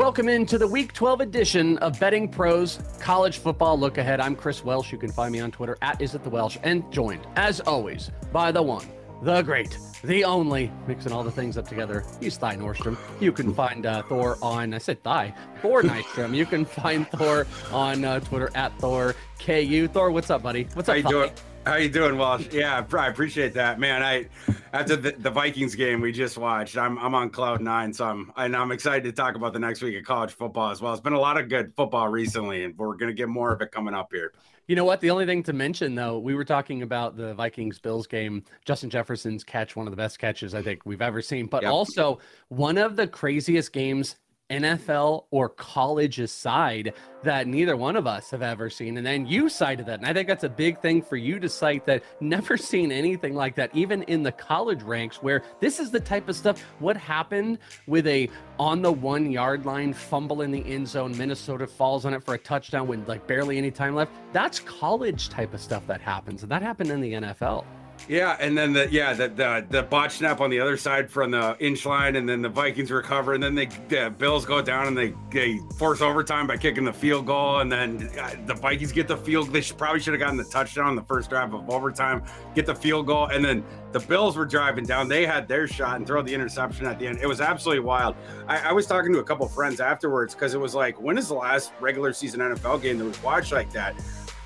Welcome into the Week 12 edition of Betting Pros College Football Look Ahead. I'm Chris Welsh. You can find me on Twitter at Is It The Welsh, and joined, as always, by the one, the great, the only, mixing all the things up together. He's Thigh Nordstrom. You can find uh, Thor on, I said Thigh, Thor Nystrom. You can find Thor on uh, Twitter at Thor KU. Thor, what's up, buddy? What's up, How you doing? How you doing, Walsh? Yeah, I appreciate that, man. I after the, the, Vikings game we just watched, I'm I'm on cloud nine, so I'm and I'm excited to talk about the next week of college football as well. It's been a lot of good football recently, and we're gonna get more of it coming up here. You know what? The only thing to mention, though, we were talking about the Vikings Bills game. Justin Jefferson's catch, one of the best catches I think we've ever seen, but yep. also one of the craziest games NFL or college aside that neither one of us have ever seen. And then you cited that. And I think that's a big thing for you to cite that never seen anything like that, even in the college ranks, where this is the type of stuff. What happened with a on the one yard line fumble in the end zone, Minnesota falls on it for a touchdown with like barely any time left? That's college type of stuff that happens. And that happened in the NFL. Yeah, and then the yeah the the, the botch snap on the other side from the inch line, and then the Vikings recover, and then they the Bills go down and they they force overtime by kicking the field goal, and then uh, the Vikings get the field. They should, probably should have gotten the touchdown in the first drive of overtime, get the field goal, and then the Bills were driving down. They had their shot and throw the interception at the end. It was absolutely wild. I, I was talking to a couple friends afterwards because it was like, when is the last regular season NFL game that was watched like that?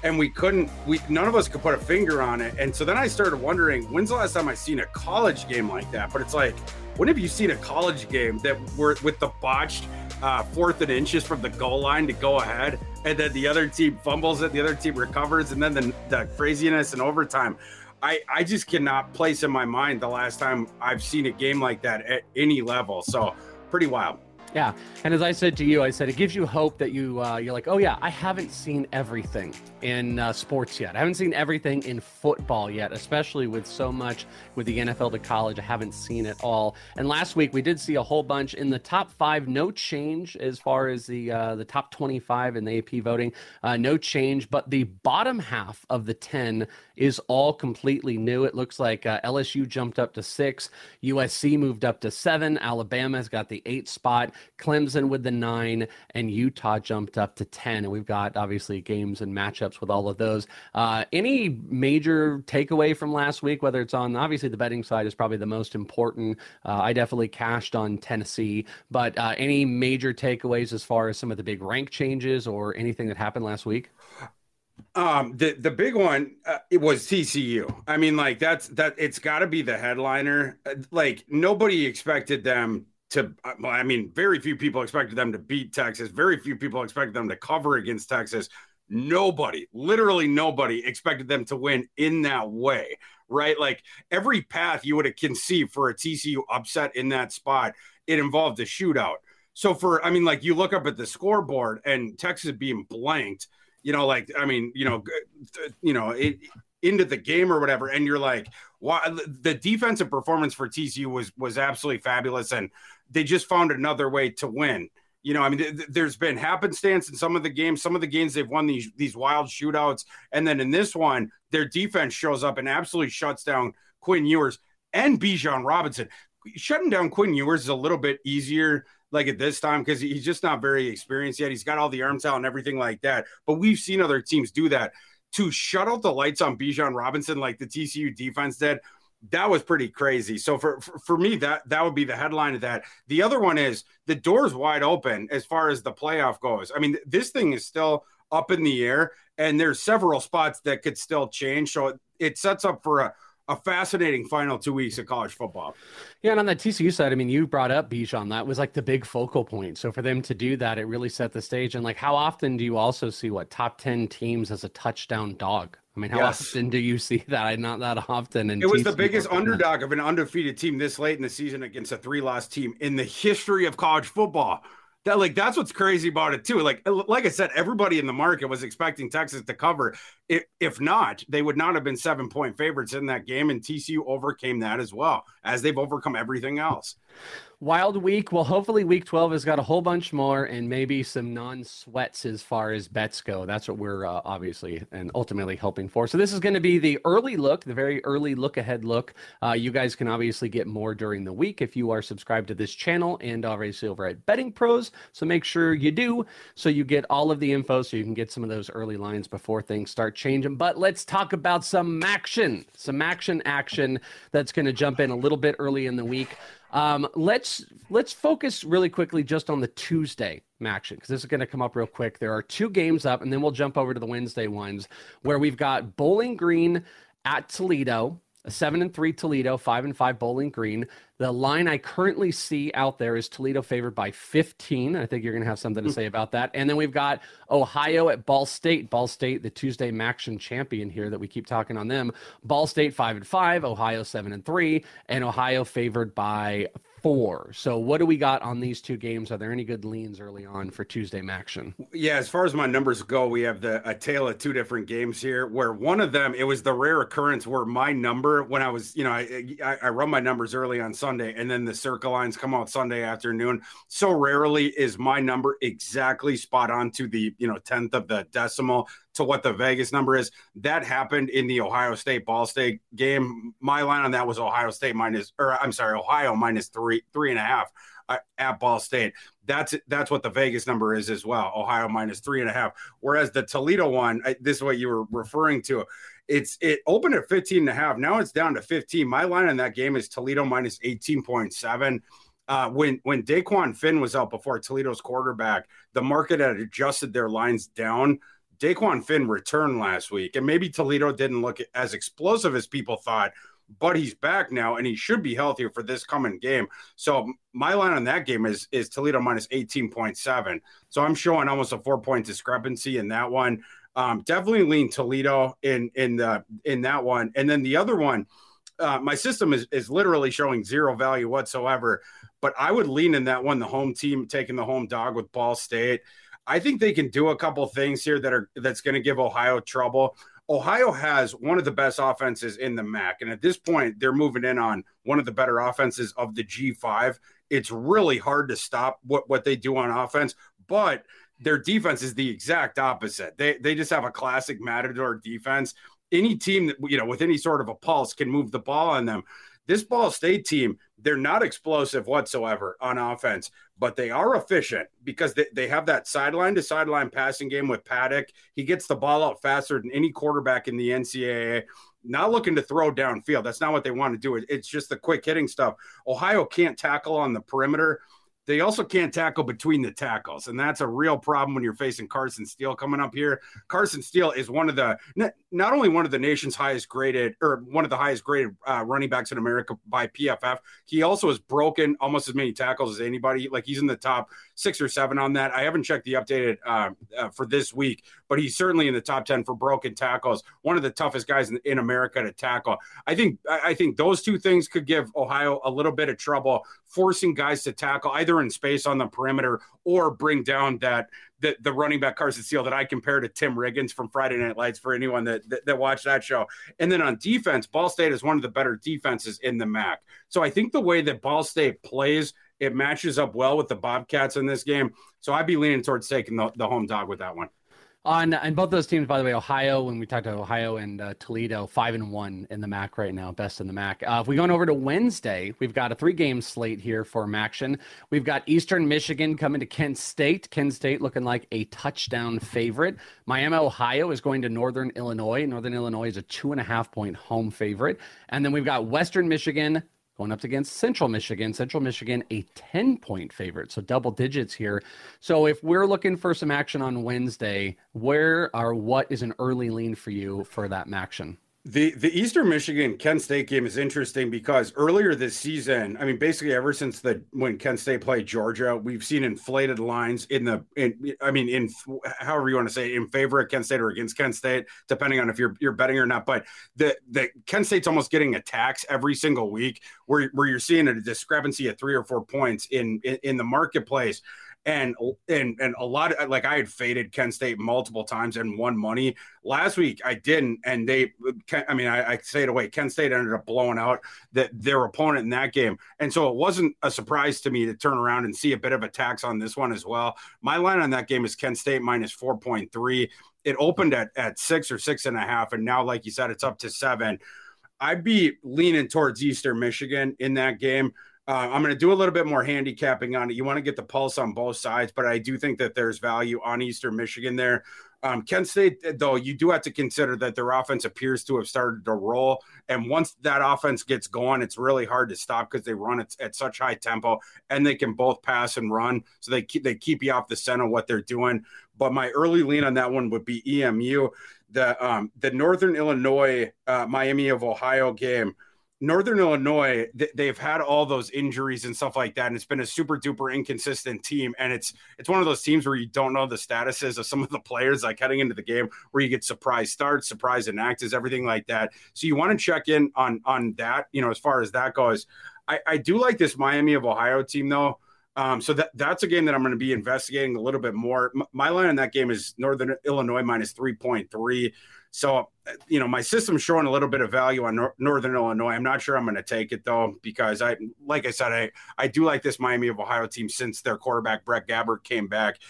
And we couldn't we none of us could put a finger on it. And so then i started wondering when's the last time i seen a college game like that? But it's like when have you seen a college game that were with the botched uh, fourth and inches from the goal line to go ahead and then the other team fumbles it the other team recovers and then the, the craziness and overtime? I, I just cannot place in my mind the last time I've seen a game like that at any level. So pretty wild. Yeah, and as I said to you, I said it gives you hope that you uh, you're like, oh yeah, I haven't seen everything in uh, sports yet. I haven't seen everything in football yet, especially with so much with the NFL to college. I haven't seen it all. And last week we did see a whole bunch in the top five. No change as far as the uh, the top 25 in the AP voting. Uh, no change, but the bottom half of the 10 is all completely new. It looks like uh, LSU jumped up to six, USC moved up to seven, Alabama's got the eight spot. Clemson with the nine, and Utah jumped up to 10. And we've got obviously games and matchups with all of those. Uh, any major takeaway from last week, whether it's on obviously the betting side is probably the most important. Uh, I definitely cashed on Tennessee, but uh, any major takeaways as far as some of the big rank changes or anything that happened last week? Um, the the big one uh, it was TCU. I mean, like that's that it's got to be the headliner. Uh, like nobody expected them to I mean, very few people expected them to beat Texas. Very few people expected them to cover against Texas. Nobody, literally nobody expected them to win in that way, right? Like every path you would have conceived for a TCU upset in that spot, it involved a shootout. So for I mean, like you look up at the scoreboard and Texas being blanked, you know, like I mean, you know, you know, it, into the game or whatever, and you're like, why the defensive performance for TCU was was absolutely fabulous, and they just found another way to win. You know, I mean, th- there's been happenstance in some of the games. Some of the games they've won these these wild shootouts, and then in this one, their defense shows up and absolutely shuts down Quinn Ewers and Bijan Robinson. Shutting down Quinn Ewers is a little bit easier, like at this time, because he's just not very experienced yet. He's got all the arms out and everything like that. But we've seen other teams do that to shut out the lights on Bijan Robinson like the TCU defense did, that was pretty crazy. So for, for, for me, that that would be the headline of that. The other one is the door's wide open as far as the playoff goes. I mean, this thing is still up in the air, and there's several spots that could still change. So it, it sets up for a a fascinating final two weeks of college football. Yeah, and on the TCU side, I mean, you brought up Bijan. That was like the big focal point. So for them to do that, it really set the stage. And like, how often do you also see what top ten teams as a touchdown dog? I mean, how yes. often do you see that? Not that often. And it was the biggest underdog of an undefeated team this late in the season against a three-loss team in the history of college football that like that's what's crazy about it too. Like like I said, everybody in the market was expecting Texas to cover. If, if not, they would not have been seven point favorites in that game, and TCU overcame that as well as they've overcome everything else. Wild week. Well, hopefully, week 12 has got a whole bunch more and maybe some non sweats as far as bets go. That's what we're uh, obviously and ultimately hoping for. So, this is going to be the early look, the very early look ahead look. Uh, you guys can obviously get more during the week if you are subscribed to this channel and obviously over at Betting Pros. So, make sure you do so you get all of the info so you can get some of those early lines before things start changing. But let's talk about some action, some action action that's going to jump in a little bit early in the week. Um, let's let's focus really quickly just on the Tuesday action because this is going to come up real quick. There are two games up, and then we'll jump over to the Wednesday ones where we've got Bowling Green at Toledo a seven and three Toledo, five and five Bowling Green. The line I currently see out there is Toledo favored by 15. I think you're going to have something to hmm. say about that. And then we've got Ohio at Ball State. Ball State, the Tuesday MACtion champion here that we keep talking on them. Ball State five and five, Ohio seven and three, and Ohio favored by four. So what do we got on these two games? Are there any good leans early on for Tuesday action? Yeah, as far as my numbers go, we have the a tale of two different games here. Where one of them, it was the rare occurrence where my number when I was, you know, I I, I run my numbers early on Sunday, and then the Circa lines come out Sunday afternoon. So rarely is my number exactly spot on to the you know tenth of the decimal to what the Vegas number is. That happened in the Ohio State Ball State game. My line on that was Ohio State minus, or I'm sorry, Ohio minus three, three and a half uh, at Ball State. That's that's what the Vegas number is as well. Ohio minus three and a half. Whereas the Toledo one, I, this is what you were referring to. It's it opened at 15 and a half. Now it's down to 15. My line in that game is Toledo minus 18.7. Uh, when when Dequan Finn was out before Toledo's quarterback, the market had adjusted their lines down Dequan Finn returned last week, and maybe Toledo didn't look as explosive as people thought, but he's back now, and he should be healthier for this coming game. So my line on that game is is Toledo minus eighteen point seven. So I'm showing almost a four point discrepancy in that one. Um, definitely lean Toledo in in the in that one, and then the other one. Uh, my system is, is literally showing zero value whatsoever, but I would lean in that one, the home team taking the home dog with Ball State. I think they can do a couple things here that are that's going to give Ohio trouble. Ohio has one of the best offenses in the MAC, and at this point, they're moving in on one of the better offenses of the G5. It's really hard to stop what what they do on offense, but their defense is the exact opposite. They they just have a classic matador defense. Any team that you know with any sort of a pulse can move the ball on them. This Ball State team, they're not explosive whatsoever on offense, but they are efficient because they, they have that sideline to sideline passing game with Paddock. He gets the ball out faster than any quarterback in the NCAA. Not looking to throw downfield. That's not what they want to do. It's just the quick hitting stuff. Ohio can't tackle on the perimeter. They also can't tackle between the tackles, and that's a real problem when you're facing Carson Steele coming up here. Carson Steele is one of the not only one of the nation's highest graded or one of the highest graded uh, running backs in America by PFF. He also has broken almost as many tackles as anybody. Like he's in the top six or seven on that. I haven't checked the updated uh, uh, for this week, but he's certainly in the top ten for broken tackles. One of the toughest guys in, in America to tackle. I think I think those two things could give Ohio a little bit of trouble, forcing guys to tackle either in space on the perimeter or bring down that the, the running back Carson Steele that I compare to Tim Riggins from Friday Night Lights for anyone that, that, that watched that show. And then on defense, Ball State is one of the better defenses in the MAC. So I think the way that Ball State plays, it matches up well with the Bobcats in this game. So I'd be leaning towards taking the, the home dog with that one on and both those teams by the way ohio when we talked to ohio and uh, toledo five and one in the mac right now best in the mac. Uh, if we go over to wednesday we've got a three game slate here for action we've got eastern michigan coming to kent state. Kent state looking like a touchdown favorite. Miami ohio is going to northern illinois. Northern illinois is a two and a half point home favorite. And then we've got western michigan going up against Central Michigan. Central Michigan, a 10 point favorite, so double digits here. So if we're looking for some action on Wednesday, where or what is an early lean for you for that action? The the Eastern Michigan Kent State game is interesting because earlier this season, I mean, basically ever since the when Kent State played Georgia, we've seen inflated lines in the in I mean in however you want to say it, in favor of Kent State or against Kent State, depending on if you're you're betting or not. But the the Kent State's almost getting attacks every single week, where where you're seeing a discrepancy of three or four points in in, in the marketplace. And and and a lot of like I had faded Kent State multiple times and won money. Last week I didn't, and they, I mean, I, I say it away. Kent State ended up blowing out that their opponent in that game, and so it wasn't a surprise to me to turn around and see a bit of a tax on this one as well. My line on that game is Kent State minus four point three. It opened at at six or six and a half, and now, like you said, it's up to seven. I'd be leaning towards Eastern Michigan in that game. Uh, I'm going to do a little bit more handicapping on it. You want to get the pulse on both sides, but I do think that there's value on Eastern Michigan there. Um, Kent State, though, you do have to consider that their offense appears to have started to roll. And once that offense gets going, it's really hard to stop because they run at, at, such high tempo and they can both pass and run. So they keep, they keep you off the scent of what they're doing. But my early lean on that one would be EMU. The, um, the Northern Illinois, uh, Miami of Ohio game Northern Illinois, they've had all those injuries and stuff like that, and it's been a super duper inconsistent team. And it's it's one of those teams where you don't know the statuses of some of the players, like heading into the game, where you get surprise starts, surprise inactives, everything like that. So you want to check in on on that, you know, as far as that goes. I, I do like this Miami of Ohio team though. Um, so that that's a game that I'm going to be investigating a little bit more. M- my line in that game is Northern Illinois minus three point three. So, you know, my system's showing a little bit of value on Nor- Northern Illinois. I'm not sure I'm going to take it though, because I, like I said, I, I do like this Miami of Ohio team since their quarterback Brett Gabbert came back.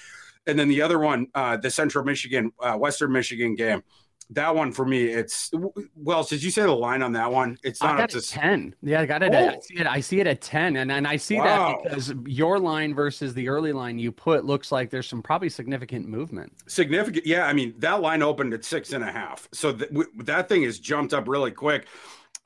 And then the other one, uh, the Central Michigan, uh, Western Michigan game that one for me, it's well. Did you say the line on that one? It's not up to ten. Yeah, I got it. Oh. I see it. I see it at ten, and and I see wow. that because your line versus the early line you put looks like there's some probably significant movement. Significant, yeah. I mean, that line opened at six and a half, so th- w- that thing has jumped up really quick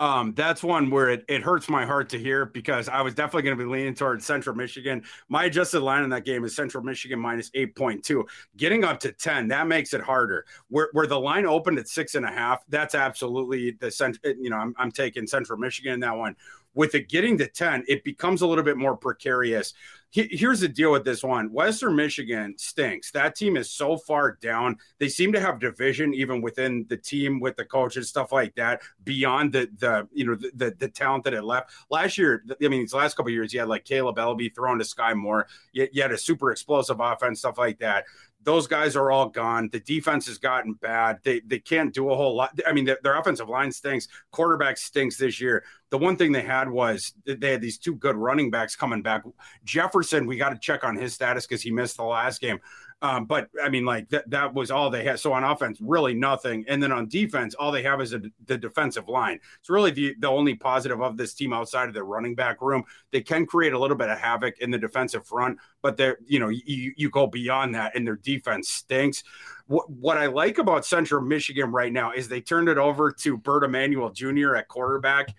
um, that's one where it, it hurts my heart to hear because I was definitely going to be leaning towards Central Michigan. My adjusted line in that game is Central Michigan minus 8.2. Getting up to 10, that makes it harder. Where, where the line opened at six and a half, that's absolutely the central, you know, I'm, I'm taking Central Michigan in that one. With it getting to 10, it becomes a little bit more precarious here's the deal with this one Western Michigan stinks. That team is so far down. They seem to have division even within the team with the coaches, stuff like that, beyond the, the you know, the, the, the talent that it left. Last year, I mean, these last couple years, you had like Kaleb Eleby thrown to Skyy Moore, you, you had a super explosive offense, stuff like that those guys are all gone. The defense has gotten bad. They they can't do a whole lot. I mean, their, their, offensive line stinks. Quarterback stinks this year. The one thing they had was they had these two good running backs coming back. Jefferson, we got to check on his status because he missed the last game. Um, but I mean, like that, that was all they had. So on offense, really nothing. And then on defense, all they have is a, the defensive line. It's really the, the only positive of this team outside of the running back room. They can create a little bit of havoc in the defensive front, but they're, you know, you, you go beyond that and their defense stinks. What, what I like about Central Michigan right now is they turned it over to Bert Emanuel Jr. at quarterback,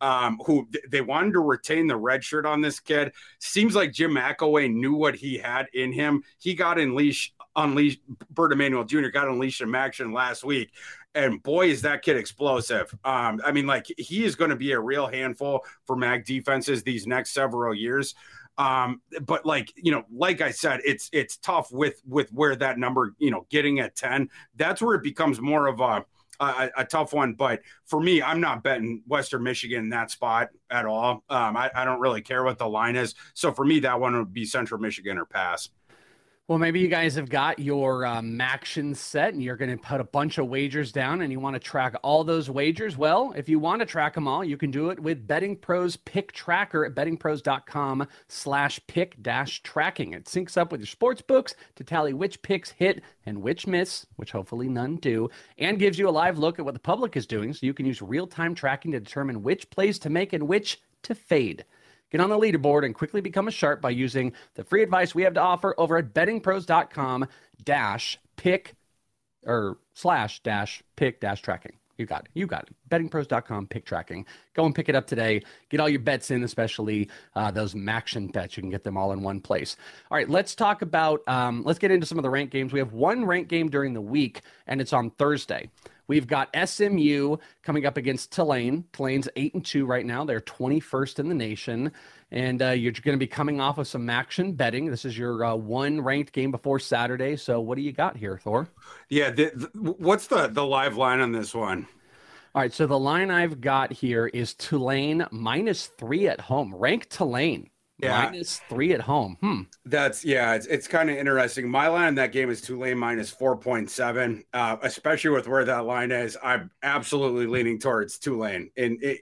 um, who th- they wanted to retain the red shirt on this kid. Seems like Jim McElwain knew what he had in him. He got unleashed, unleashed. Bert Emanuel Jr. got unleashed in action last week and boy is that kid explosive. Um, I mean, like he is going to be a real handful for MAC defenses these next several years. Um, but like you know, like I said, it's it's tough with with where that number you know getting at ten. That's where it becomes more of a a, a, tough one. But for me, I'm not betting Western Michigan in that spot at all. Um, I, I, don't really care what the line is. So for me, that one would be Central Michigan or pass. Well, maybe you guys have got your um, action set and you're going to put a bunch of wagers down and you want to track all those wagers. Well, if you want to track them all, you can do it with Betting Pros Pick Tracker at bettingpros.com slash pick dash tracking. It syncs up with your sports books to tally which picks hit and which miss, which hopefully none do, and gives you a live look at what the public is doing so you can use real time tracking to determine which plays to make and which to fade. Get on the leaderboard and quickly become a sharp by using the free advice we have to offer over at bettingpros.com dash pick or slash dash pick dash tracking. You got it. You got it. Bettingpros.com pick tracking. Go and pick it up today. Get all your bets in, especially uh, those Maction bets. You can get them all in one place. All right, let's talk about, um, let's get into some of the rank games. We have one rank game during the week, and it's on Thursday. We've got SMU coming up against Tulane. Tulane's eight and two right now. They're 21st in the nation, and uh, you're going to be coming off of some action betting. This is your uh, one ranked game before Saturday. So, what do you got here, Thor? Yeah, the, the, what's the the live line on this one? All right, so the line I've got here is Tulane minus three at home. Ranked Tulane Yeah. Minus three at home. Hmm. That's yeah, it's it's kind of interesting. My line in that game is Tulane minus four point seven. Uh, especially with where that line is, I'm absolutely leaning towards Tulane in in,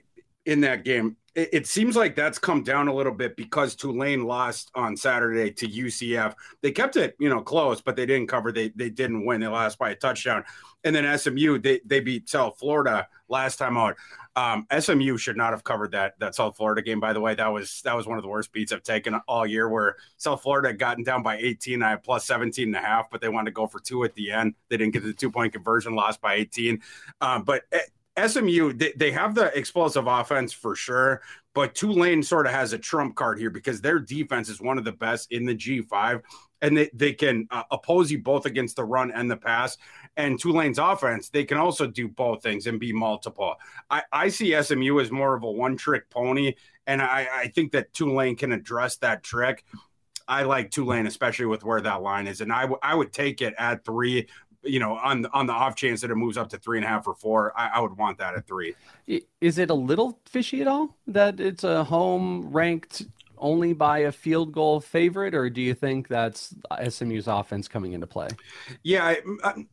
in that game. It, seems like that's come down a little bit because Tulane lost on Saturday to UCF. They kept it, you know, close, but they didn't cover. They they didn't win. They lost by a touchdown. And then SMU, they they beat South Florida last time out. Um, SMU should not have covered that that South Florida game. By the way, that was that was one of the worst beats I've taken all year. Where South Florida had gotten down by 18, I had plus 17 and a half, but they wanted to go for two at the end. They didn't get the two point conversion, lost by 18. Um, but eh, SMU, they, they have the explosive offense for sure, but Tulane sort of has a trump card here because their defense is one of the best in the G5 and they, they can uh, oppose you both against the run and the pass. And Tulane's offense, they can also do both things and be multiple. I, I see SMU as more of a one trick pony, and I, I think that Tulane can address that trick. I like Tulane, especially with where that line is, and I, w- I would take it at three. You know, on on the off chance that it moves up to three and a half or four, I, I would want that at three. Is it a little fishy at all that it's a home ranked only by a field goal favorite, or do you think that's SMU's offense coming into play? Yeah, I,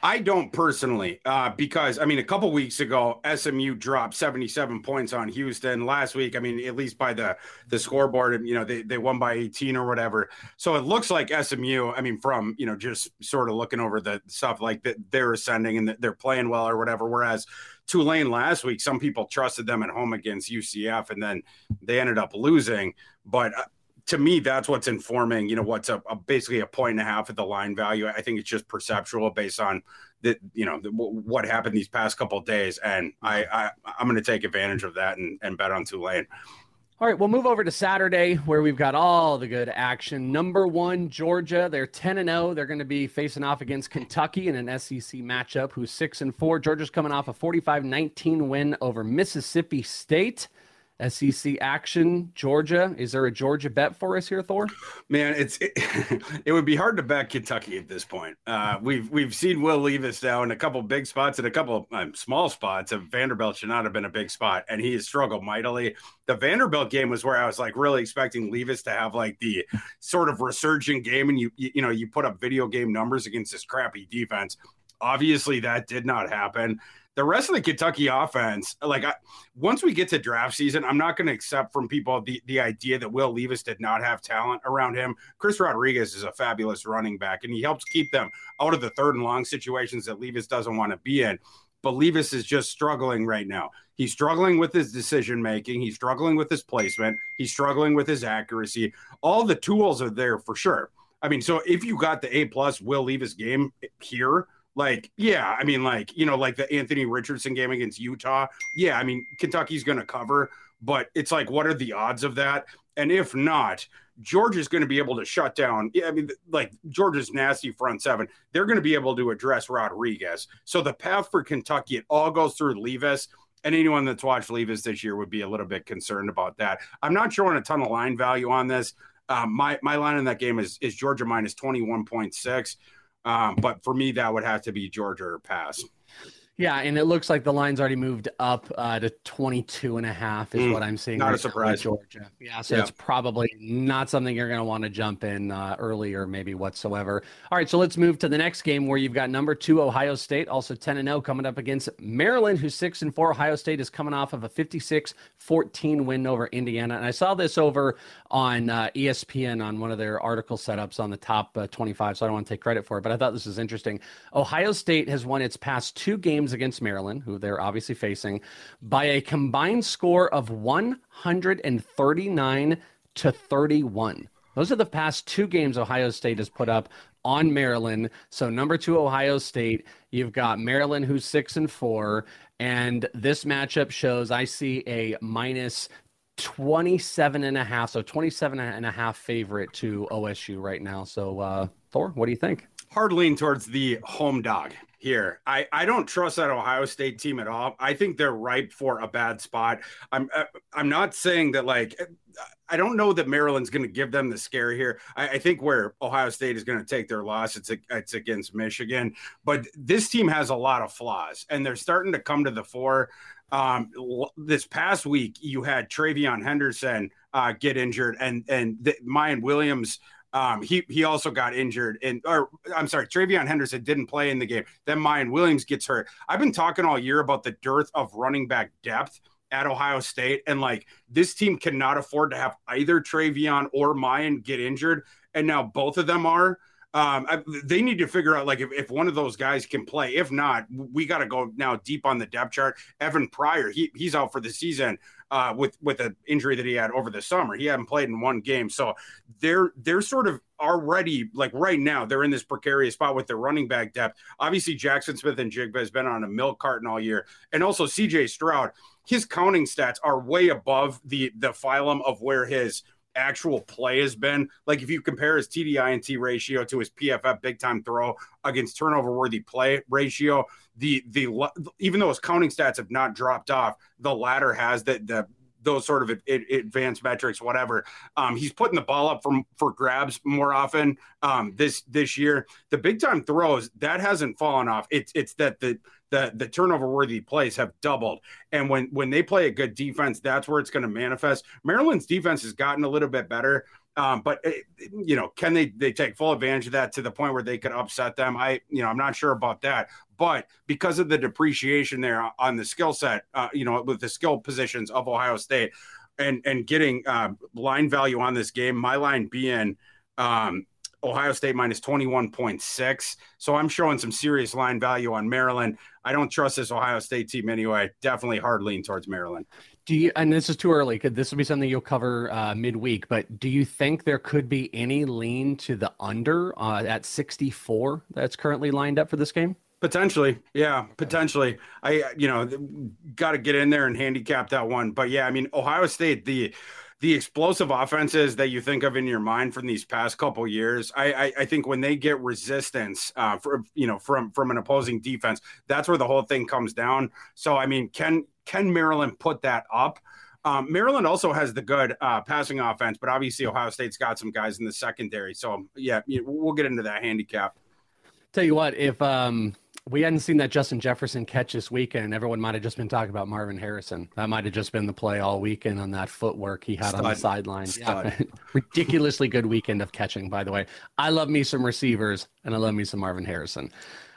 I don't personally, uh, because I mean, a couple weeks ago, SMU dropped 77 points on Houston. Last week, I mean, at least by the the scoreboard, you know, they, they won by 18 or whatever. So it looks like SMU. I mean, from you know, just sort of looking over the stuff like that, they're ascending and they're playing well or whatever. Whereas Tulane last week, some people trusted them at home against UCF, and then they ended up losing. But uh, to me, that's what's informing, you know, what's a, a, basically a point and a half at the line value. I think it's just perceptual based on the, you know, the, what happened these past couple days, and I, mm-hmm. I I'm going to take advantage of that and, and bet on Tulane. All right, we'll move over to Saturday where we've got all the good action. Number one, Georgia. They're 10 and 0. They're going to be facing off against Kentucky in an SEC matchup, who's 6 and 4. Georgia's coming off a 45 19 win over Mississippi State. SEC action, Georgia. Is there a Georgia bet for us here, Thor? Man, it's it, it would be hard to bet Kentucky at this point. Uh, we've we've seen Will Levis now in a couple big spots and a couple um, small spots. Of Vanderbilt should not have been a big spot, and he has struggled mightily. The Vanderbilt game was where I was like really expecting Levis to have like the sort of resurgent game, and you you, you know you put up video game numbers against this crappy defense. Obviously, that did not happen the rest of the Kentucky offense, like I, once we get to draft season, I'm not going to accept from people the, the idea that Will Levis did not have talent around him. Chris Rodriguez is a fabulous running back, and he helps keep them out of the third and long situations that Levis doesn't want to be in. But Levis is just struggling right now. He's struggling with his decision making. He's struggling with his placement. He's struggling with his accuracy. All the tools are there for sure. I mean, so if you got the A plus Will Levis game here, like, yeah, I mean, like, you know, like the Anthony Richardson game against Utah. Yeah, I mean, Kentucky's going to cover, but it's like, what are the odds of that? And if not, Georgia's going to be able to shut down. Yeah, I mean, like Georgia's nasty front seven. They're going to be able to address Rodriguez. So the path for Kentucky, it all goes through Levis. And anyone that's watched Levis this year would be a little bit concerned about that. I'm not showing a ton of line value on this. Um, my my line in that game is is Georgia minus 21.6. Um, but for me, that would have to be Georgia or pass. Yeah, and it looks like the line's already moved up uh, to 22 and a half is mm, what I'm seeing. Not right a surprise. Georgia. Yeah, so it's probably not something you're going to want to jump in uh, early or maybe whatsoever. All right, so let's move to the next game where you've got number two Ohio State, also 10 and 0, coming up against Maryland, who's 6 and 4. Ohio State is coming off of a 56 14 win over Indiana. And I saw this over on uh, ESPN on one of their article setups on the top uh, 25, so I don't want to take credit for it, but I thought this was interesting. Ohio State has won its past two games against Maryland, who they're obviously facing, by a combined score of 139 to 31. Those are the past two games Ohio State has put up on Maryland. So number two, Ohio State. You've got Maryland, who's six and four, and this matchup shows I see a minus 27 and a half, so 27 and a half favorite to OSU right now. So uh, Thor, what do you think? Hard lean towards the home dog here. I, I don't trust that Ohio State team at all. I think they're ripe for a bad spot. I'm uh, I'm not saying that like I don't know that Maryland's going to give them the scare here. I, I think where Ohio State is going to take their loss, it's a, it's against Michigan. But this team has a lot of flaws, and they're starting to come to the fore. Um, this past week, you had TreVeyon Henderson uh, get injured, and and the, Miyan Williams. Um, he he also got injured, and or I'm sorry, TreVeyon Henderson didn't play in the game. Then Miyan Williams gets hurt. I've been talking all year about the dearth of running back depth at Ohio State, and like this team cannot afford to have either TreVeyon or Miyan get injured, and now both of them are. Um, I, they need to figure out like if, if one of those guys can play. If not, we got to go now deep on the depth chart. Evan Pryor, he he's out for the season uh, with with an injury that he had over the summer. He hadn't played in one game, so they're they're sort of already like right now they're in this precarious spot with their running back depth. Obviously, Jackson Smith-Njigba has been on a milk carton all year, and also C.J. Stroud. His counting stats are way above the the phylum of where his actual play has been. Like if you compare his TDI and ratio to his PFF big time throw against turnover worthy play ratio, the the even though his counting stats have not dropped off, the latter has that the those sort of advanced metrics, whatever. Um, he's putting the ball up for for grabs more often um, this this year. The big time throws that hasn't fallen off. It's it's that the the the turnover worthy plays have doubled. And when when they play a good defense, that's where it's going to manifest. Maryland's defense has gotten a little bit better. Um, but it, you know, can they they take full advantage of that to the point where they could upset them? I you know I'm not sure about that. But because of the depreciation there on the skill set, uh, you know, with the skill positions of Ohio State, and and getting uh, line value on this game, my line being um, Ohio State minus 21.6. So I'm showing some serious line value on Maryland. I don't trust this Ohio State team anyway. Definitely hard lean towards Maryland. Do you, and this is too early, could this will be something you'll cover uh, midweek, but do you think there could be any lean to the under uh, at 64 that's currently lined up for this game? Potentially, yeah, potentially. I, you know, got to get in there and handicap that one. But yeah, I mean, Ohio State, the the explosive offenses that you think of in your mind from these past couple years, I, I, I think when they get resistance, uh, for you know, from from an opposing defense, that's where the whole thing comes down. So, I mean, can can Maryland put that up? Um, Maryland also has the good uh, passing offense, but obviously Ohio State's got some guys in the secondary. So, yeah, we'll get into that handicap. Tell you what, if um, we hadn't seen that Justin Jefferson catch this weekend, everyone might have just been talking about Marvin Harrison. That might have just been the play all weekend on that footwork he had Stud. on the sideline. Yeah. Ridiculously good weekend of catching, by the way. I love me some receivers, and I love me some Marvin Harrison.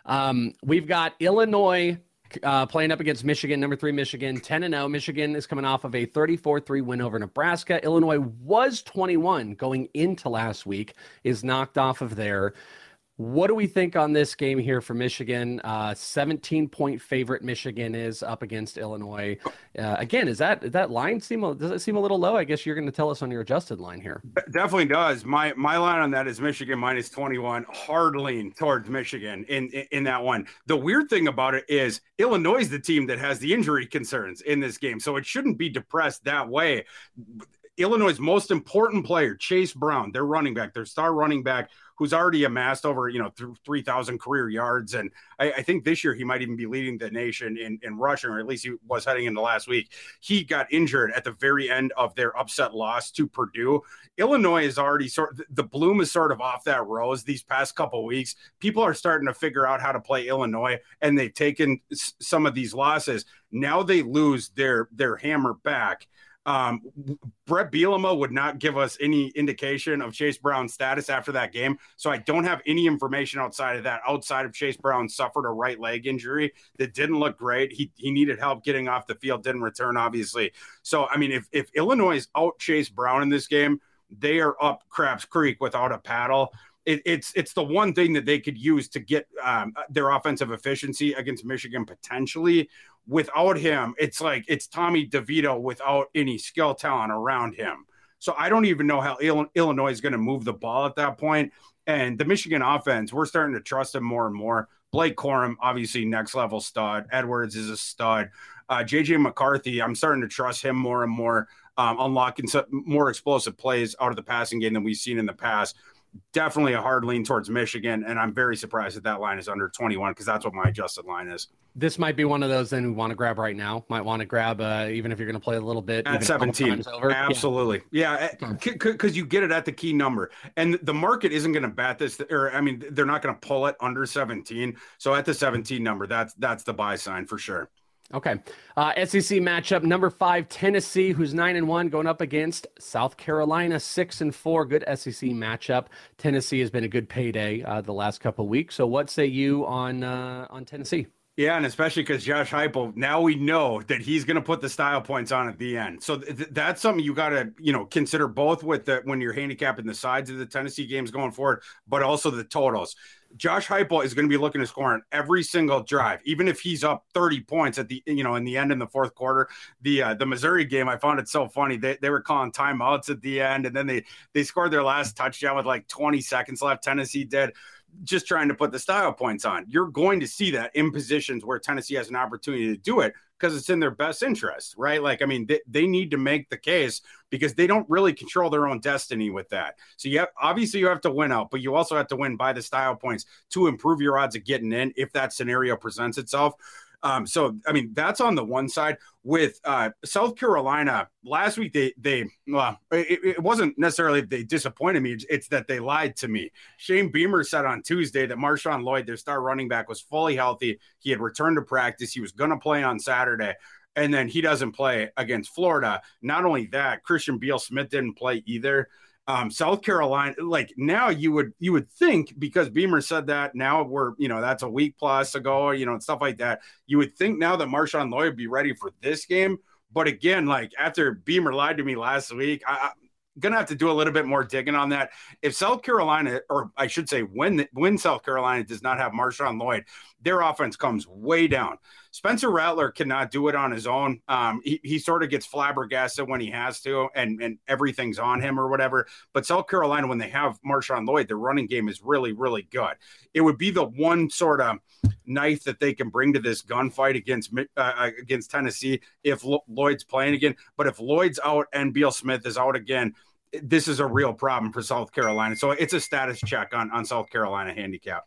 Um, we've got Illinois uh, playing up against Michigan, number three Michigan, 10 and 0. Michigan is coming off of a 34 3 win over Nebraska. Illinois was 21 going into last week, is knocked off of there. What do we think on this game here for Michigan? Uh, 17 point favorite Michigan is up against Illinois. Uh, again, is that that line seem does it seem a little low? I guess you're going to tell us on your adjusted line here. Definitely does. My my line on that is Michigan minus 21. Hard lean towards Michigan in, in in that one. The weird thing about it is Illinois is the team that has the injury concerns in this game, so it shouldn't be depressed that way. Illinois' most important player, Chase Brown, their running back, their star running back, who's already amassed over you know three thousand career yards, and I, I, think this year he might even be leading the nation in in rushing, or at least he was heading into last week. He got injured at the very end of their upset loss to Purdue. Illinois is already sort of, the bloom is sort of off that rose these past couple weeks. People are starting to figure out how to play Illinois, and they've taken some of these losses. Now they lose their their hammer back um, Bret Bielema would not give us any indication of Chase Brown's status after that game. So I don't have any information outside of that, outside of Chase Brown suffered a right leg injury that didn't look great. He, he needed help getting off the field, didn't return, obviously. So, I mean, if, if Illinois is out Chase Brown in this game, they are up Craps Creek without a paddle. It, it's it's the one thing that they could use to get um, their offensive efficiency against Michigan potentially without him, it's like it's Tommy DeVito without any skill talent around him. So I don't even know how Illinois is going to move the ball at that point. And the Michigan offense, we're starting to trust him more and more. Blake Corum, obviously next level stud. Edwards is a stud. Uh, JJ McCarthy, I'm starting to trust him more and more, um, unlocking some more explosive plays out of the passing game than we've seen in the past definitely a hard lean towards Michigan, and I'm very surprised that that line is under 21 because that's what my adjusted line is. This might be one of those then we want to grab right now. Might want to grab uh, even if you're going to play a little bit at 17. Absolutely, yeah, because yeah. you get it at the key number, and the market isn't going to bat this, or I mean, they're not going to pull it under 17. So at the 17 number, that's that's the buy sign for sure. Okay. Uh, SEC matchup number five, Tennessee, who's nine and one, going up against South Carolina, six and four. Good SEC matchup. Tennessee has been a good payday uh, the last couple weeks. So, what say you on uh, on Tennessee? Yeah, and especially because Josh Heupel, now we know that he's going to put the style points on at the end. So th- that's something you got to, you know, consider both with the when you're handicapping the sides of the Tennessee games going forward, but also the totals. Josh Heupel is going to be looking to score on every single drive, even if he's up 30 points at the, you know, in the end in the fourth quarter. The uh, the Missouri game, I found it so funny. They, they were calling timeouts at the end, and then they they scored their last touchdown with like 20 seconds left. Tennessee did just trying to put the style points on. You're going to see that in positions where Tennessee has an opportunity to do it because it's in their best interest, right? Like, I mean, they, they need to make the case because they don't really control their own destiny with that. So, yeah, obviously you have to win out, but you also have to win by the style points to improve your odds of getting in if that scenario presents itself. Um, so I mean that's on the one side. With uh, South Carolina last week, they they well, it, it wasn't necessarily they disappointed me. It's that they lied to me. Shane Beamer said on Tuesday that Marshawn Lloyd, their star running back, was fully healthy. He had returned to practice. He was going to play on Saturday and then he doesn't play against Florida. Not only that, Christian Beal Smith didn't play either. Um, South Carolina, like now you would you would think because Beamer said that now we're you know that's a week plus ago, you know, and stuff like that. You would think now that Marshawn Lloyd would be ready for this game. But again, like after Beamer lied to me last week, I, gonna have to do a little bit more digging on that. If South Carolina, or I should say, when when South Carolina does not have Marshawn Lloyd, their offense comes way down. Spencer Rattler cannot do it on his own. Um, he, he sort of gets flabbergasted when he has to, and and everything's on him or whatever. But South Carolina, when they have Marshawn Lloyd, their running game is really really good. It would be the one sort of knife that they can bring to this gunfight against uh, against Tennessee if Lloyd's playing again. But if Lloyd's out and Beal Smith is out again, this is a real problem for South Carolina. So it's a status check on on South Carolina handicap.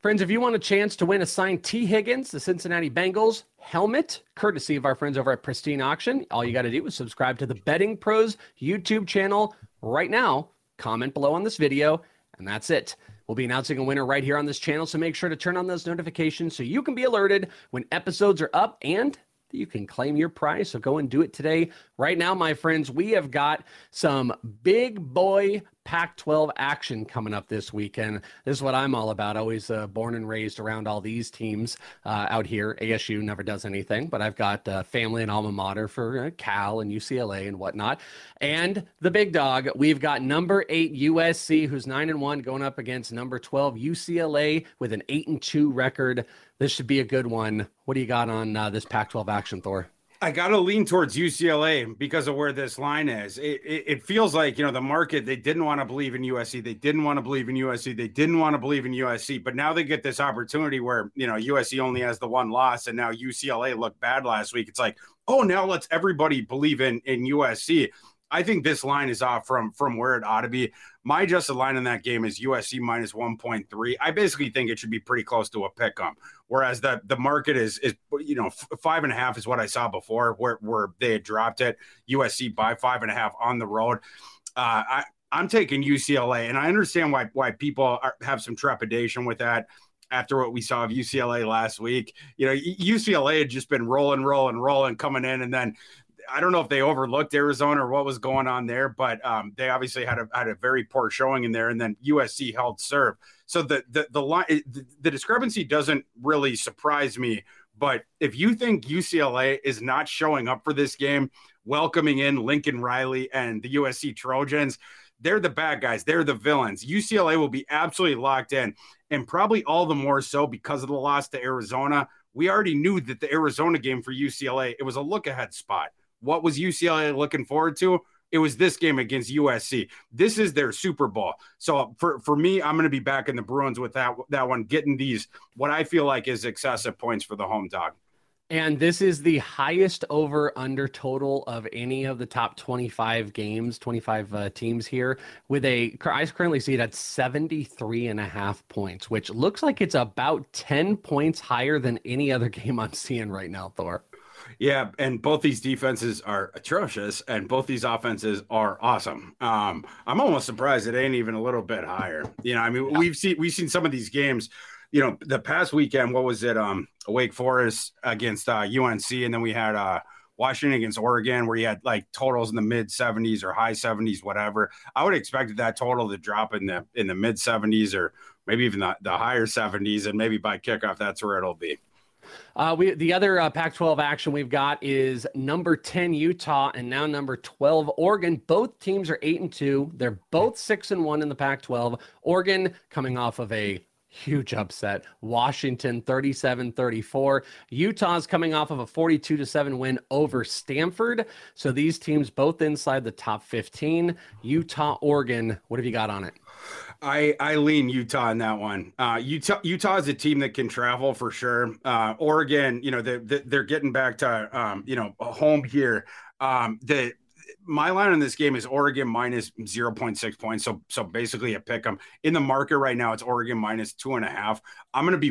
Friends, if you want a chance to win a signed Tee Higgins, the Cincinnati Bengals helmet, courtesy of our friends over at Pristine Auction, all you got to do is subscribe to the Betting Pros YouTube channel right now. Comment below on this video, and that's it. We'll be announcing a winner right here on this channel, so make sure to turn on those notifications so you can be alerted when episodes are up and you can claim your prize. So go and do it today. Right now, my friends, we have got some big boy Pac 12 action coming up this weekend. This is what I'm all about. Always uh, born and raised around all these teams uh, out here. ASU never does anything, but I've got uh, family and alma mater for uh, Cal and UCLA and whatnot. And the big dog, we've got number eight USC, who's nine and one, going up against number 12 UCLA with an eight and two record. This should be a good one. What do you got on uh, this Pac 12 action, Thor? I got to lean towards UCLA because of where this line is. It, it, it, feels like, you know, the market, they didn't want to believe in USC. They didn't want to believe in USC. They didn't want to believe in USC. But now they get this opportunity where, you know, USC only has the one loss and now UCLA looked bad last week. It's like, oh, now let's everybody believe in, in USC. I think this line is off from from where it ought to be. My adjusted line in that game is USC minus 1.3. I basically think it should be pretty close to a pick 'em. Whereas the the market is is you know five and a half is what I saw before where where they had dropped it. USC by five and a half on the road. Uh, I I'm taking UCLA, and I understand why why people are, have some trepidation with that after what we saw of UCLA last week. You know, UCLA had just been rolling, rolling, rolling, coming in, and then I don't know if they overlooked Arizona or what was going on there, but um, they obviously had a had a very poor showing in there, and then USC held serve. So the the the the, the discrepancy doesn't really surprise me. But if you think UCLA is not showing up for this game, welcoming in Lincoln Riley and the USC Trojans, they're the bad guys. They're the villains. UCLA will be absolutely locked in, and probably all the more so because of the loss to Arizona. We already knew that the Arizona game for UCLA it was a look ahead spot what was UCLA looking forward to? It was this game against USC. This is their Super Bowl. So for, for me, I'm going to be back in the Bruins with that that one, getting these what I feel like is excessive points for the home dog. And this is the highest over under total of any of the top 25 games, 25 uh, teams here, with a, I currently see it at 73 and a half points, which looks like it's about 10 points higher than any other game I'm seeing right now, Thor. Yeah, and both these defenses are atrocious, and both these offenses are awesome. Um, I'm almost surprised it ain't even a little bit higher. You know, I mean, yeah. we've seen we've seen some of these games. you know, the past weekend, what was it? Um, Wake Forest against uh, UNC, and then we had uh, Washington against Oregon, where you had like totals in the mid 70s or high 70s, whatever. I would expect that total to drop in the in the mid 70s or maybe even the, the higher 70s, and maybe by kickoff, that's where it'll be. Uh, we the other uh, Pac-12 action we've got is number 10 Utah and now number 12 Oregon. Both teams are eight and two. They're both six and one in the Pac-12. Oregon coming off of a huge upset. Washington 37-34. Utah's coming off of a 42 to 7 win over Stanford. So these teams both inside the top 15. Utah, Oregon, what have you got on it? I I lean Utah in that one. Uh, Utah Utah is a team that can travel for sure. Uh, Oregon, you know, they, they're getting back to um, you know home here. Um, the my line on this game is Oregon minus 0.6 points. So so basically a pick them in the market right now. It's Oregon minus two and a half. I'm to be,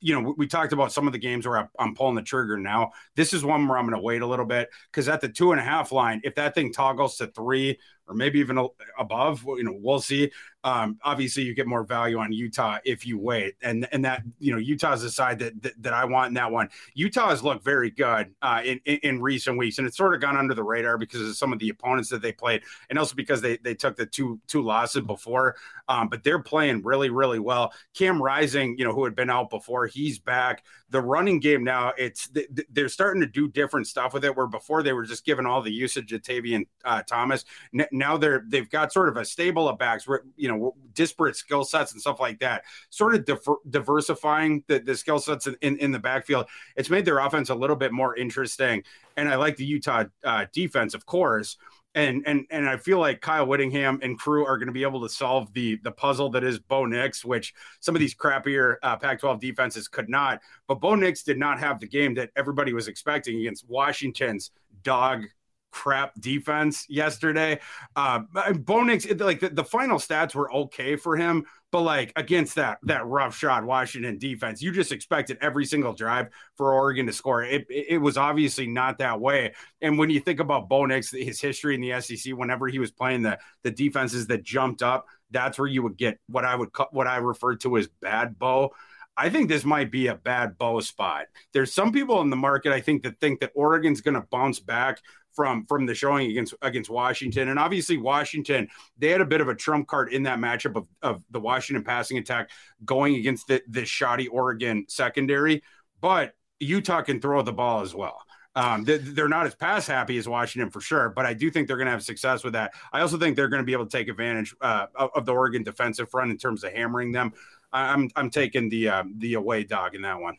you know, we talked about some of the games where I'm pulling the trigger now. This is one where I'm to wait a little bit because at the two and a half line, if that thing toggles to three or maybe even above, you know, we'll see. Um, obviously, you get more value on Utah if you wait, and and that you know Utah's the side that that, that I want in that one. Utah has looked very good uh, in, in, in recent weeks, and it's sort of gone under the radar because of some of the opponents that they played, and also because they they took the two two losses before. Um, but they're playing really really well. Cam Rising, you know, who had been out before, he's back. The running game now, it's they're starting to do different stuff with it. Where before they were just giving all the usage to Tavion uh, Thomas. Now they're they've got sort of a stable of backs, you know know disparate skill sets and stuff like that sort of diver- diversifying the, the skill sets in, in, in, the backfield it's made their offense a little bit more interesting and i like the utah uh, defense of course and and and I feel like Kyle Whittingham and crew are going to be able to solve the the puzzle that is Bo Nix, which some of these crappier uh, Pac-12 defenses could not. But Bo Nix did not have the game that everybody was expecting against Washington's dog crap defense yesterday. Uh, Bo Nix, like the, the final stats were okay for him, but like against that that rough shot Washington defense, you just expected every single drive for Oregon to score. It, it was obviously not that way. And when you think about Bo Nix, his history in the SEC, whenever he was playing the the defenses that jumped up, that's where you would get what I would what I refer to as bad Bo. I think this might be a bad Bo spot. There's some people in the market I think that think that Oregon's going to bounce back from from the showing against against Washington. And obviously Washington, they had a bit of a trump card in that matchup of, of the Washington passing attack going against the, shoddy Oregon secondary. But Utah can throw the ball as well. Um, they're not as pass happy as Washington for sure, but I do think they're going to have success with that. I also think they're going to be able to take advantage uh, of the Oregon defensive front in terms of hammering them. I'm I'm taking the uh, the away dog in that one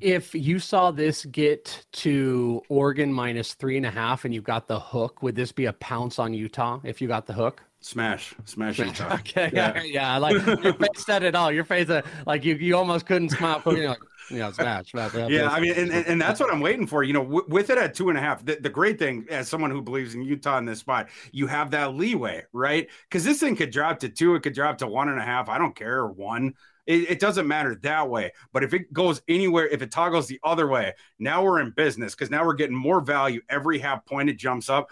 if you saw this get to Oregon minus three and a half and you got the hook, would this be a pounce on Utah if you got the hook? Smash, smash Utah. okay, yeah, yeah. Like your face said it all. Your face, uh, like you, you almost couldn't smile. You're like, yeah, smash, smash. Yeah, I mean, and, and, and, that's what I'm waiting for. You know, w- with it at two and a half, the, the great thing, as someone who believes in Utah in this spot, you have that leeway, right? Because this thing could drop to two, it could drop to one and a half. I don't care, one. It, it, doesn't matter that way. But if it goes anywhere, if it toggles the other way, now we're in business because now we're getting more value every half point it jumps up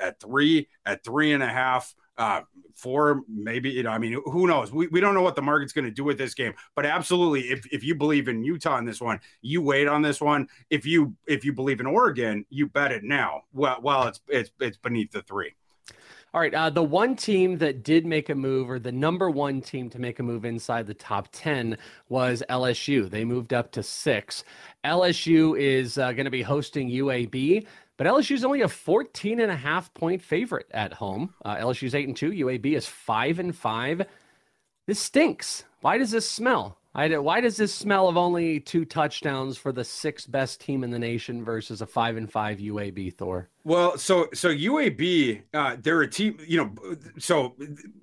at three, at three and a half. Uh, four, maybe, you know, I mean, who knows? We, we don't know what the market's going to do with this game, but absolutely, if, if you believe in Utah in this one, you wait on this one. If you, if you believe in Oregon, you bet it now. Well, well, it's, it's, it's beneath the three. All right. Uh, the one team that did make a move, or the number one team to make a move inside the top 10, was LSU. They moved up to six. LSU is uh, going to be hosting UAB, but LSU is only a 14 and a half point favorite at home. Uh, LSU's 8 and 2. UAB is 5 and 5. This stinks. Why does this smell? I, why does this smell of only two touchdowns for the sixth best team in the nation versus a five and five UAB Thor? Well, so so UAB, uh, they're a team, you know, so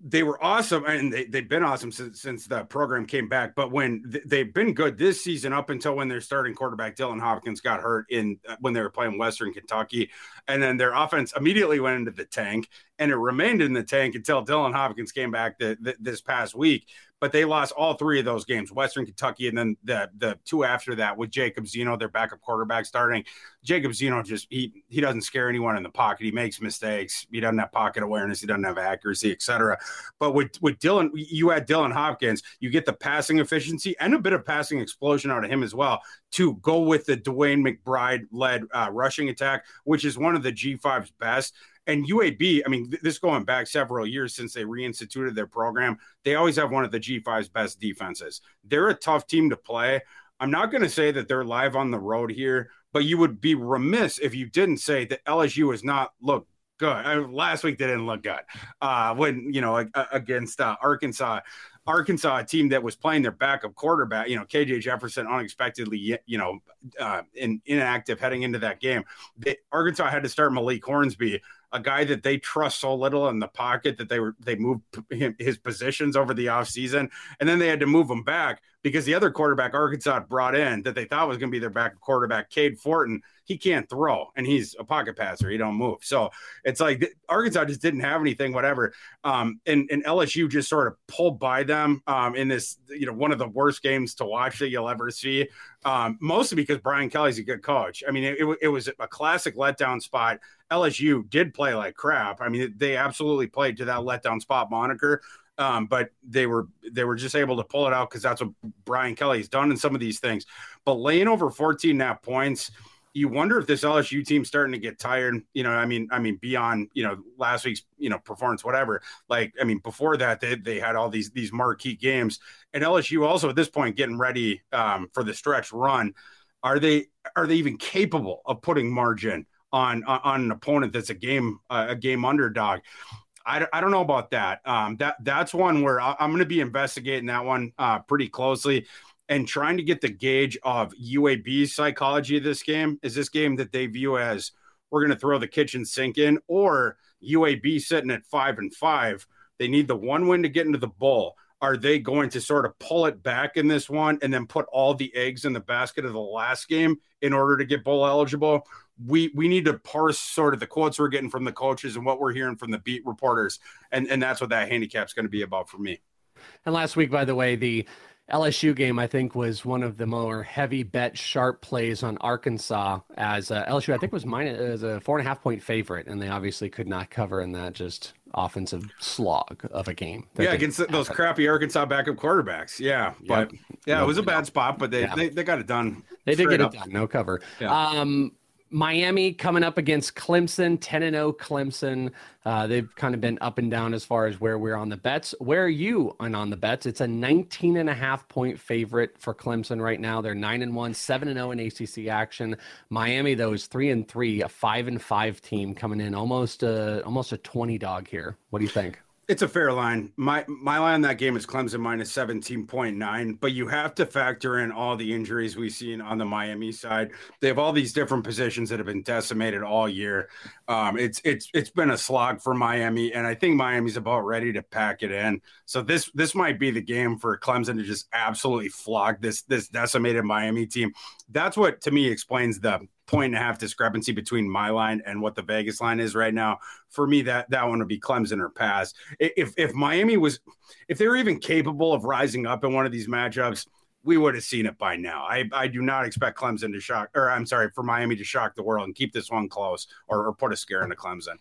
they were awesome and they, they've been awesome since, since the program came back. But when th- they've been good this season up until when their starting quarterback Dylan Hopkins got hurt in uh, when they were playing Western Kentucky, and then their offense immediately went into the tank, and it remained in the tank until Dylan Hopkins came back the, the, this past week but they lost all three of those games western kentucky and then the the two after that with jacob zeno their backup quarterback starting jacob know, just he he doesn't scare anyone in the pocket. He makes mistakes. He doesn't have pocket awareness. He doesn't have accuracy, etc. But with with Dylan, you add Dylan Hopkins, you get the passing efficiency and a bit of passing explosion out of him as well to go with the DeWayne McBride led uh, rushing attack, which is one of the G5's best. And UAB, I mean, this going back several years since they reinstituted their program, they always have one of the G5's best defenses. They're a tough team to play. I'm not going to say that they're live on the road here, but you would be remiss if you didn't say that LSU has not looked good. I last week they didn't look good uh, when you know against uh, Arkansas. Arkansas, a team that was playing their backup quarterback, you know, KJ Jefferson unexpectedly, you know, uh, in, inactive heading into that game. They, Arkansas had to start Malik Hornsby, a guy that they trust so little in the pocket that they were they moved his positions over the offseason and then they had to move him back because the other quarterback Arkansas brought in that they thought was going to be their back quarterback Cade Fortin he can't throw and he's a pocket passer. He don't move. So it's like Arkansas just didn't have anything whatever. Um, and, and LSU just sort of pulled by them um, in this you know one of the worst games to watch that you'll ever see. Um, mostly because Brian Kelly's a good coach. I mean it, it, it was a classic letdown spot. LSU did play like crap. I mean, they absolutely played to that letdown spot moniker. Um, but they were they were just able to pull it out because that's what Brian Kelly's done in some of these things. But laying over 14 and a half points, you wonder if this LSU team's starting to get tired. You know, I mean, I mean, beyond you know last week's you know performance, whatever. Like, I mean, before that, they they had all these these marquee games, and LSU also at this point getting ready um, for the stretch run. Are they are they even capable of putting margin? on on an opponent that's a game uh, a game underdog. I, I don't know about that. Um, that that's one where I, am going to be investigating that one uh, pretty closely and trying to get the gauge of UAB's psychology of this game. Is this game that they view as we're going to throw the kitchen sink in, or UAB sitting at five and five? They need the one win to get into the bowl. Are they going to sort of pull it back in this one and then put all the eggs in the basket of the last game in order to get bowl eligible? We we need to parse sort of the quotes we're getting from the coaches and what we're hearing from the beat reporters, and and that's what that handicap's going to be about for me. And last week, by the way, the LSU game I think was one of the more heavy bet sharp plays on Arkansas as uh, LSU I think was minus as a four and a half point favorite, and they obviously could not cover in that just offensive slog of a game. Yeah, against those crappy Arkansas backup quarterbacks. Yeah, but yep. yeah, it was a bad spot, but they yeah. they, they got it done. They did get up. it done, no cover. Yeah. Um, Miami coming up against Clemson, 10 and 0 Clemson. Uh, they've kind of been up and down as far as where we're on the bets. Where are you on, on the bets? It's a 19 and a half point favorite for Clemson right now. They're 9 and 1, 7 and 0 in ACC action. Miami though is 3 and 3, a 5 and 5 team coming in almost a almost a 20 dog here. What do you think? It's a fair line. My my line on that game is Clemson minus 17.9, but you have to factor in all the injuries we've seen on the Miami side. They have all these different positions that have been decimated all year. Um, it's it's it's been a slog for Miami, and I think Miami's about ready to pack it in. So this this might be the game for Clemson to just absolutely flog this this decimated Miami team. That's what to me explains the point and a half discrepancy between my line and what the Vegas line is right now. For me, that that one would be Clemson or pass. If if Miami was, if they were even capable of rising up in one of these matchups, we would have seen it by now. I, I do not expect Clemson to shock, or I'm sorry, for Miami to shock the world and keep this one close or, or put a scare into Clemson.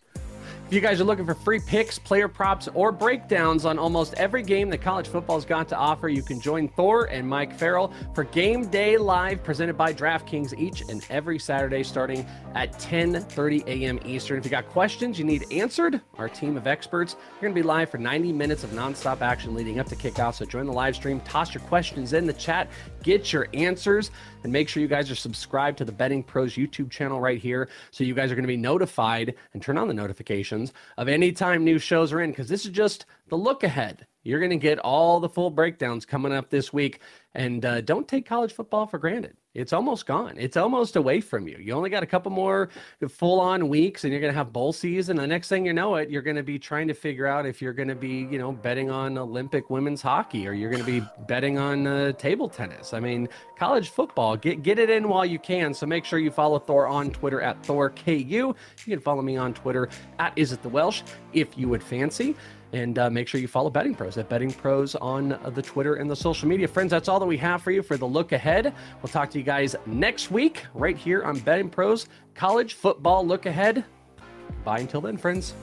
If you guys are looking for free picks, player props, or breakdowns on almost every game that college football's got to offer, you can join Thor and Mike Farrell for Game Day Live, presented by DraftKings each and every Saturday starting at 10:30 a.m. Eastern. If you got questions you need answered, our team of experts are going to be live for 90 minutes of nonstop action leading up to kickoff. So join the live stream, toss your questions in the chat, get your answers, and make sure you guys are subscribed to the Betting Pros YouTube channel right here, so you guys are going to be notified and turn on the notifications of any time new shows are in because this is just the look ahead. You're going to get all the full breakdowns coming up this week. And uh, don't take college football for granted. It's almost gone. It's almost away from you. You only got a couple more full on weeks and you're going to have bowl season. The next thing you know it, you're going to be trying to figure out if you're going to be, you know, betting on Olympic women's hockey or you're going to be betting on uh, table tennis. I mean, college football, get, get it in while you can. So make sure you follow Thor on Twitter at ThorKU. You can follow me on Twitter at Is It The Welsh if you would fancy. And uh, make sure you follow Betting Pros at Betting Pros on the Twitter and the social media. Friends, that's all that we have for you for the look ahead. We'll talk to you guys next week right here on Betting Pros College Football Look Ahead. bye until then, friends.